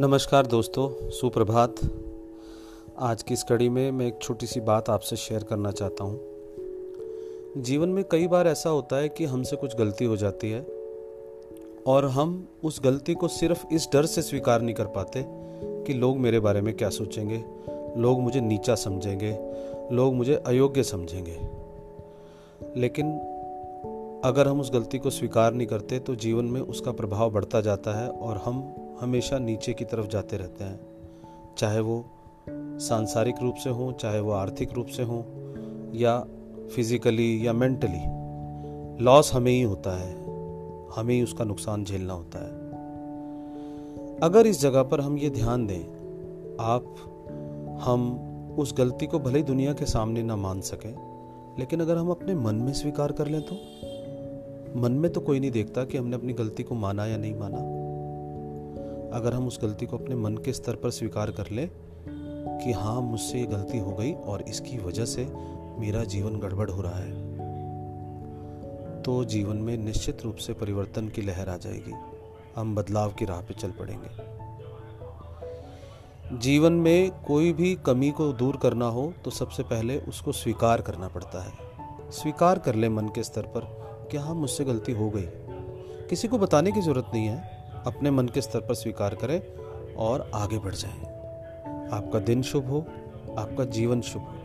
नमस्कार दोस्तों, सुप्रभात। आज की इस कड़ी में मैं एक छोटी सी बात आपसे शेयर करना चाहता हूँ। जीवन में कई बार ऐसा होता है कि हमसे कुछ गलती हो जाती है और हम उस गलती को सिर्फ़ इस डर से स्वीकार नहीं कर पाते कि लोग मेरे बारे में क्या सोचेंगे, लोग मुझे नीचा समझेंगे, लोग मुझे अयोग्य समझेंगे। लेकिन अगर हम उस गलती को स्वीकार नहीं करते तो जीवन में उसका प्रभाव बढ़ता जाता है और हम हमेशा नीचे की तरफ़ जाते रहते हैं। चाहे वो सांसारिक रूप से हो, चाहे वो आर्थिक रूप से हो, या फिजिकली या मेंटली, लॉस हमें ही होता है। हमें ही उसका नुकसान झेलना होता है। अगर इस जगह पर हम ये ध्यान दें, आप, हम उस गलती को भले ही दुनिया के सामने ना मान सकें, लेकिन अगर हम अपने मन में स्वीकार कर लें तो? मन में तो कोई नहीं देखता कि हमने अपनी गलती को माना या नहीं माना। अगर हम उस गलती को अपने मन के स्तर पर स्वीकार कर लें कि हाँ मुझसे ये गलती हो गई और इसकी वजह से मेरा जीवन गड़बड़ हो रहा है तो जीवन में निश्चित रूप से परिवर्तन की लहर आ जाएगी। हम बदलाव की राह पे चल पड़ेंगे। जीवन में कोई भी कमी को दूर करना हो तो सबसे पहले उसको स्वीकार करना पड़ता है। स्वीकार कर ले मन के स्तर पर कि हाँ मुझसे गलती हो गई। किसी को बताने की ज़रूरत नहीं है। अपने मन के स्तर पर स्वीकार करें और आगे बढ़ जाएँ। आपका दिन शुभ हो, आपका जीवन शुभ हो